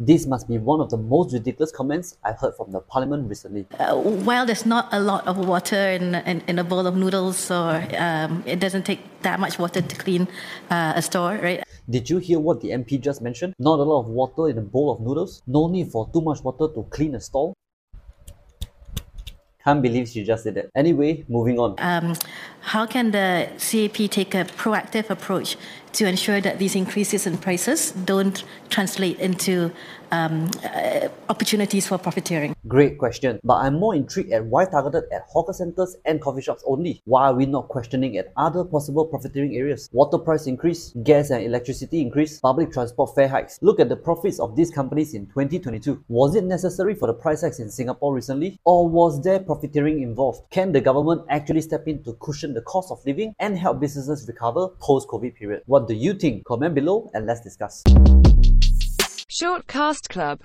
This must be one of the most ridiculous comments I've heard from the parliament recently. Uh, while there's not a lot of water in, in, in a bowl of noodles, or um, it doesn't take that much water to clean uh, a store, right? Did you hear what the MP just mentioned? Not a lot of water in a bowl of noodles? No need for too much water to clean a stall? Can't believe she just did it. Anyway, moving on. Um, how can the CAP take a proactive approach to ensure that these increases in prices don't translate into um, uh, opportunities for profiteering? Great question, but I'm more intrigued at why targeted at hawker centers and coffee shops only. Why are we not questioning at other possible profiteering areas? Water price increase, gas and electricity increase, public transport fare hikes. Look at the profits of these companies in 2022. Was it necessary for the price hikes in Singapore recently? Or was there profiteering involved? Can the government actually step in to cushion the cost of living and help businesses recover post-COVID period? What do you think? Comment below and let's discuss. Shortcast Club